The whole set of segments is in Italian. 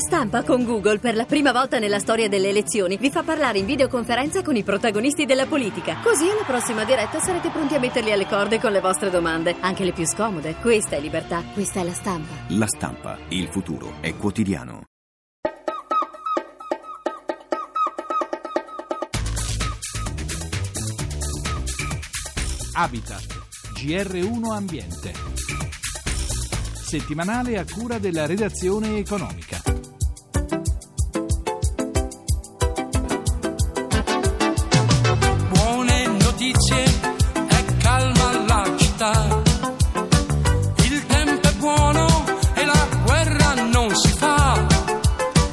stampa con Google per la prima volta nella storia delle elezioni vi fa parlare in videoconferenza con i protagonisti della politica. Così alla prossima diretta sarete pronti a metterli alle corde con le vostre domande, anche le più scomode. Questa è libertà, questa è la stampa. La stampa, il futuro è quotidiano. Habitat, GR1 Ambiente. Settimanale a cura della redazione economica.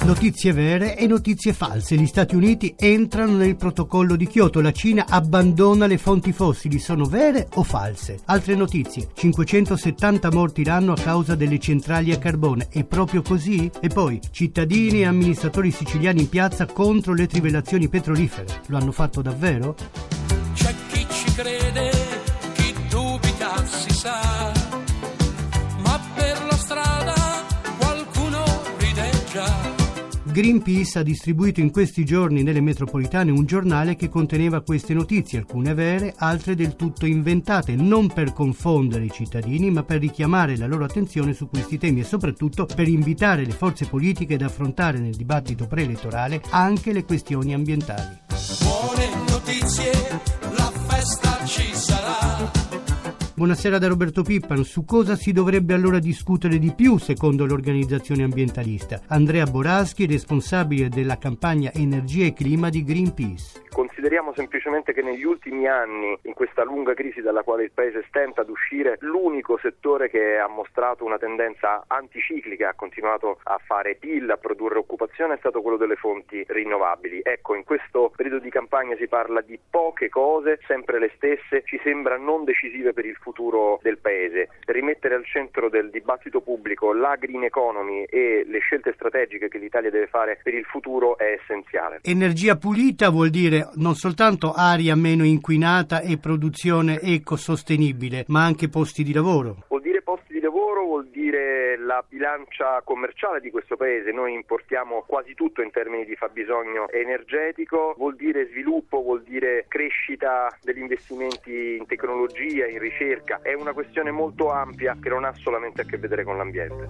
Notizie vere e notizie false. Gli Stati Uniti entrano nel protocollo di Kyoto, la Cina abbandona le fonti fossili, sono vere o false? Altre notizie, 570 morti l'anno a causa delle centrali a carbone, è proprio così? E poi, cittadini e amministratori siciliani in piazza contro le trivellazioni petrolifere, lo hanno fatto davvero? C'è chi ci crede, Greenpeace ha distribuito in questi giorni nelle metropolitane un giornale che conteneva queste notizie, alcune vere, altre del tutto inventate, non per confondere i cittadini, ma per richiamare la loro attenzione su questi temi e soprattutto per invitare le forze politiche ad affrontare nel dibattito preelettorale anche le questioni ambientali. Buone notizie, la festa ci sarà. Buonasera da Roberto Pippan. Su cosa si dovrebbe allora discutere di più secondo l'organizzazione ambientalista? Andrea Boraschi, responsabile della campagna Energia e Clima di Greenpeace. Consideriamo semplicemente che negli ultimi anni, in questa lunga crisi dalla quale il Paese stenta ad uscire, l'unico settore che ha mostrato una tendenza anticiclica, ha continuato a fare PIL, a produrre occupazione, è stato quello delle fonti rinnovabili. Ecco, in questo periodo di campagna si parla di poche cose, sempre le stesse, ci sembra non decisive per il futuro del Paese. Rimettere al centro del dibattito pubblico la green economy e le scelte strategiche che l'Italia deve fare per il futuro è essenziale. Energia pulita vuol dire non soltanto aria meno inquinata e produzione ecosostenibile, ma anche posti di lavoro. Vuol dire posti di lavoro, vuol dire la bilancia commerciale di questo paese. Noi importiamo quasi tutto in termini di fabbisogno energetico, vuol dire sviluppo, vuol dire crescita degli investimenti in tecnologia, in ricerca. È una questione molto ampia che non ha solamente a che vedere con l'ambiente.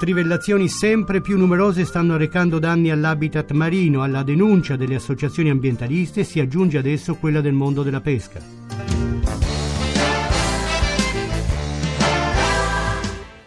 Trivellazioni sempre più numerose stanno recando danni all'habitat marino. Alla denuncia delle associazioni ambientaliste si aggiunge adesso quella del mondo della pesca.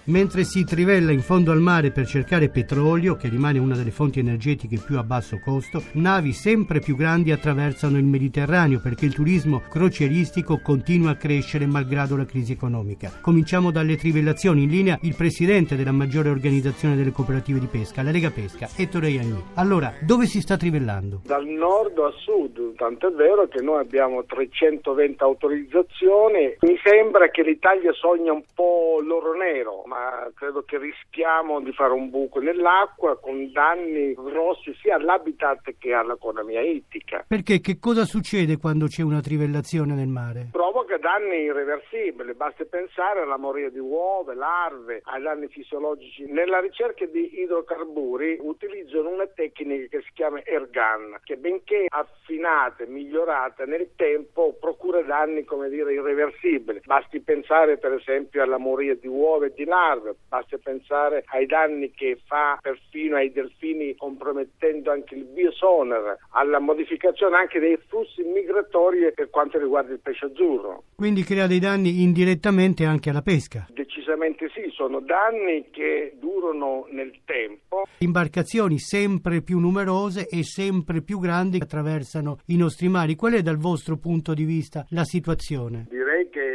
Mentre si trivella in fondo al mare per cercare petrolio, che rimane una delle fonti energetiche più a basso costo, navi sempre più grandi attraversano il Mediterraneo perché il turismo crocieristico continua a crescere malgrado la crisi economica. Cominciamo dalle trivellazioni. In linea il presidente della maggiore organizzazione delle cooperative di pesca, la Lega Pesca, Ettore Iagni. Allora, dove si sta trivellando? dal nord a sud, tanto è vero che noi abbiamo 320 autorizzazioni. Mi sembra che l'Italia sogna un po' l'oro nero, ma credo che rischiamo di fare un buco nell'acqua con danni grossi sia all'habitat che all'economia ittica. Perché che cosa succede quando c'è una trivellazione nel mare? Provoca danni irreversibili, basti pensare alla moria di uova, larve, ai danni fisiologici. Nella ricerca di idrocarburi utilizzano una tecnica che si chiama Ergan, che benché affinata e migliorata nel tempo procura danni, come dire, irreversibili. Basti pensare per esempio alla moria di uova e di larve, basti pensare ai danni che fa perfino ai delfini compromettendo anche il biosonar, alla modificazione anche dei flussi migratori per quanto riguarda il pesce azzurro. Quindi crea dei danni indirettamente anche alla pesca. Decisamente sì, sono danni che durano nel tempo. Imbarcazioni sempre più numerose e sempre più grandi attraversano i nostri mari. Qual è dal vostro punto di vista la situazione? Che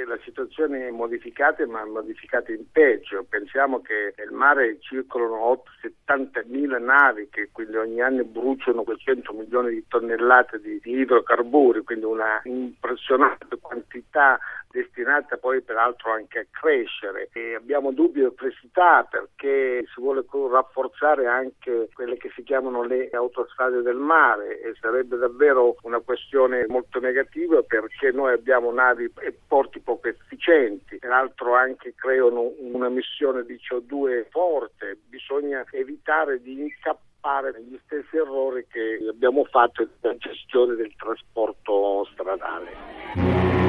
la situazione è modificata ma modificata in peggio. Pensiamo che nel mare circolano 8-70 mila navi che quindi ogni anno bruciano 200 milioni di tonnellate di, di idrocarburi, quindi una impressionante quantità destinata poi peraltro anche a crescere e abbiamo dubbi e perplessità perché si vuole rafforzare anche quelle che si chiamano le autostrade del mare e sarebbe davvero una questione molto negativa perché noi abbiamo navi e porti poco efficienti, peraltro anche creano una missione di CO2 forte, bisogna evitare di incappare negli stessi errori che abbiamo fatto nella gestione del trasporto stradale.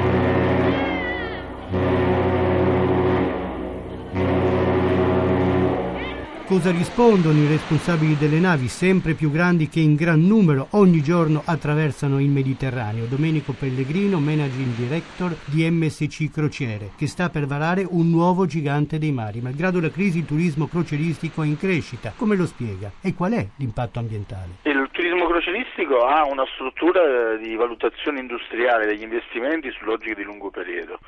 Cosa rispondono i responsabili delle navi sempre più grandi che in gran numero ogni giorno attraversano il Mediterraneo? Domenico Pellegrino, managing director di MSC Crociere, che sta per varare un nuovo gigante dei mari. Malgrado la crisi, il turismo crocieristico è in crescita. Come lo spiega? E qual è l'impatto ambientale? Il turismo crocieristico ha una struttura di valutazione industriale degli investimenti su logiche di lungo periodo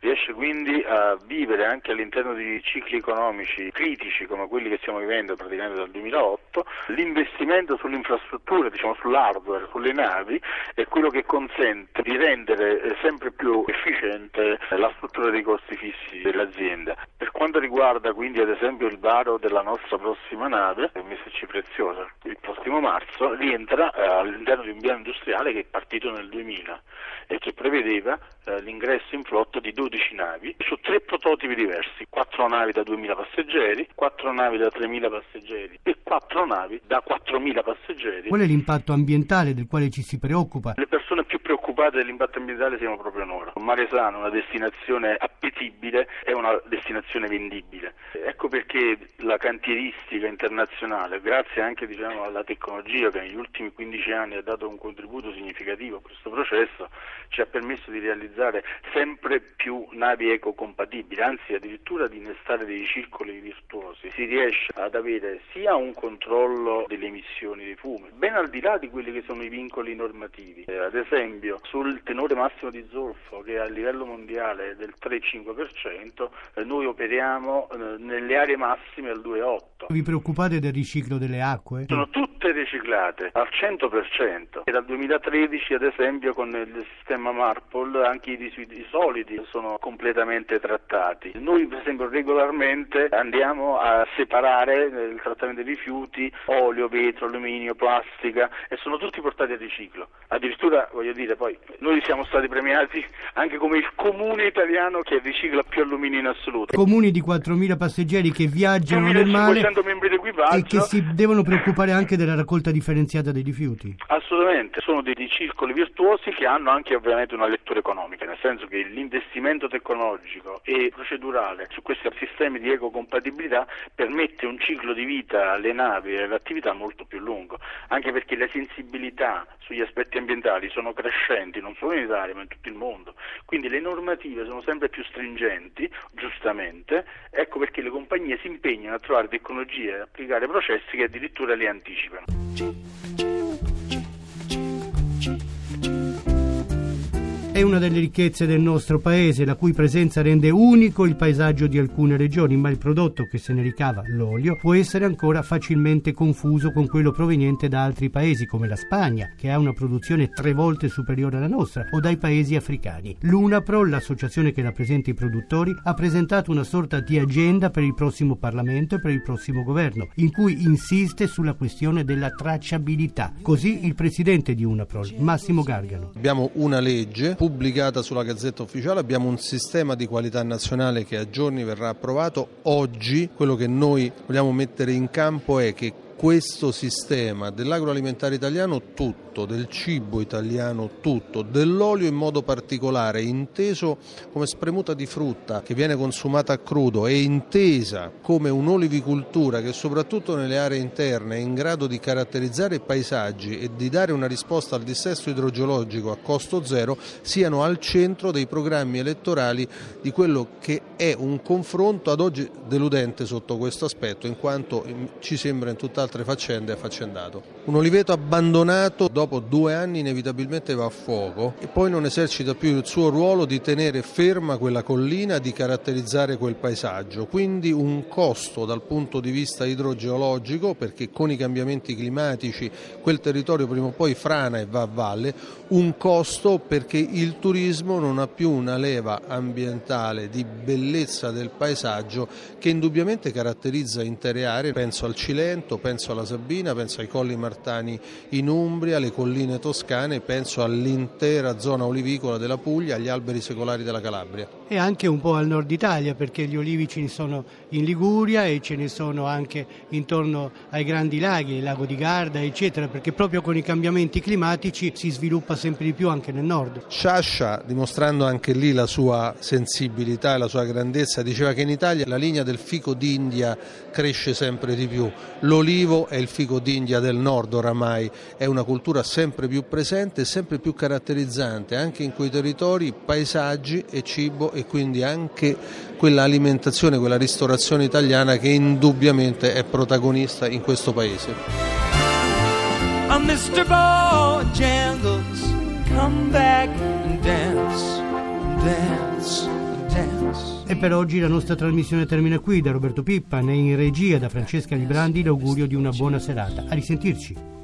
riesce quindi a vivere anche all'interno di cicli economici critici come quelli che stiamo vivendo praticamente dal 2008, l'investimento sull'infrastruttura, diciamo sull'hardware, sulle navi è quello che consente di rendere eh, sempre più efficiente la struttura dei costi fissi dell'azienda. Per quanto riguarda quindi ad esempio il varo della nostra prossima nave, MSC Preziosa, il prossimo marzo, rientra eh, all'interno di un piano industriale che è partito nel 2000 e che prevedeva eh, l'ingresso in flotta di 12 navi su tre prototipi diversi, 4 navi da 2.000 passeggeri, 4 navi da 3.000 passeggeri e 4 navi da 4.000 passeggeri. Qual è l'impatto ambientale del quale ci si preoccupa? Le persone più preoccupate dell'impatto ambientale siamo proprio noi. Mare Sano, una destinazione appetibile, è una destinazione vendibile. Ecco perché la cantieristica internazionale, grazie anche diciamo, alla tecnologia che negli ultimi 15 anni ha dato un contributo significativo a questo processo, ci ha permesso di realizzare sempre più navi ecocompatibili, anzi addirittura di innestare dei circoli virtuosi. Si riesce ad avere sia un controllo delle emissioni dei fumi, ben al di là di quelli che sono i vincoli normativi. Eh, ad esempio sul tenore massimo di zolfo che a livello mondiale è del 3-5%, eh, noi operiamo eh, nelle aree massime al 2,8%. Vi preoccupate del riciclo delle acque? Sono tutte riciclate al 100% e dal 2013 ad esempio con il sistema Marpol anche i residui solidi sono completamente trattati. Noi per esempio regolarmente andiamo a separare nel trattamento dei rifiuti olio, vetro, alluminio, plastica e sono tutti portati a riciclo. Addirittura voglio dire poi noi siamo stati premiati anche come il comune italiano che ricicla più alluminio in assoluto. Comuni di 4.000 passeggeri che viaggiano nel mare e che si devono preoccupare anche della raccolta differenziata dei rifiuti. Assolutamente, sono dei, dei circoli virtuosi che hanno anche ovviamente una lettura economica, nel senso che l'investimento tecnologico e procedurale su questi sistemi di ecocompatibilità permette un ciclo di vita alle navi e alle attività molto più lungo, anche perché le sensibilità sugli aspetti ambientali sono crescenti non solo in Italia ma in tutto il mondo, quindi le normative sono sempre più stringenti, giustamente, ecco perché le compagnie si impegnano a trovare tecnologie e applicare processi che addirittura le anticipano. G. È una delle ricchezze del nostro paese, la cui presenza rende unico il paesaggio di alcune regioni, ma il prodotto che se ne ricava, l'olio, può essere ancora facilmente confuso con quello proveniente da altri paesi come la Spagna, che ha una produzione tre volte superiore alla nostra, o dai paesi africani. L'UNAPRO, l'associazione che rappresenta i produttori, ha presentato una sorta di agenda per il prossimo Parlamento e per il prossimo governo, in cui insiste sulla questione della tracciabilità. Così il presidente di UNAPRO, Massimo Gargano. Abbiamo una legge pubblicata sulla Gazzetta Ufficiale, abbiamo un sistema di qualità nazionale che a giorni verrà approvato. Oggi quello che noi vogliamo mettere in campo è che questo sistema dell'agroalimentare italiano tutto, del cibo italiano tutto, dell'olio in modo particolare, inteso come spremuta di frutta che viene consumata a crudo e intesa come un'olivicoltura che soprattutto nelle aree interne è in grado di caratterizzare i paesaggi e di dare una risposta al dissesto idrogeologico a costo zero, siano al centro dei programmi elettorali di quello che è un confronto ad oggi deludente sotto questo aspetto, in quanto ci sembra in tutt'altre faccende affaccendato. Un oliveto abbandonato dopo due anni inevitabilmente va a fuoco e poi non esercita più il suo ruolo di tenere ferma quella collina, di caratterizzare quel paesaggio, quindi un costo dal punto di vista idrogeologico perché con i cambiamenti climatici quel territorio prima o poi frana e va a valle, un costo perché il turismo non ha più una leva ambientale di bellezza del paesaggio che indubbiamente caratterizza intere aree, penso al Cilento, penso alla Sabina, penso ai colli martani in Umbria, alle colline toscane, penso all'intera zona olivicola della Puglia, agli alberi secolari della Calabria. E anche un po' al nord Italia perché gli olivi ce ne sono in Liguria e ce ne sono anche intorno ai grandi laghi, il lago di Garda eccetera, perché proprio con i cambiamenti climatici si sviluppa sempre di più anche nel nord. Sciascia, dimostrando anche lì la sua sensibilità e la sua grandezza, diceva che in Italia la linea del fico d'India cresce sempre di più, l'olivo è il fico d'India del nord oramai, è una cultura sempre più presente e sempre più caratterizzante anche in quei territori, paesaggi e cibo e quindi anche quella alimentazione, quella ristorazione italiana che indubbiamente è protagonista in questo paese. Oh, Mr. Bojangles, come back and dance, dance. E per oggi la nostra trasmissione termina qui. Da Roberto Pippa, né in regia da Francesca Librandi l'augurio di una buona serata. A risentirci.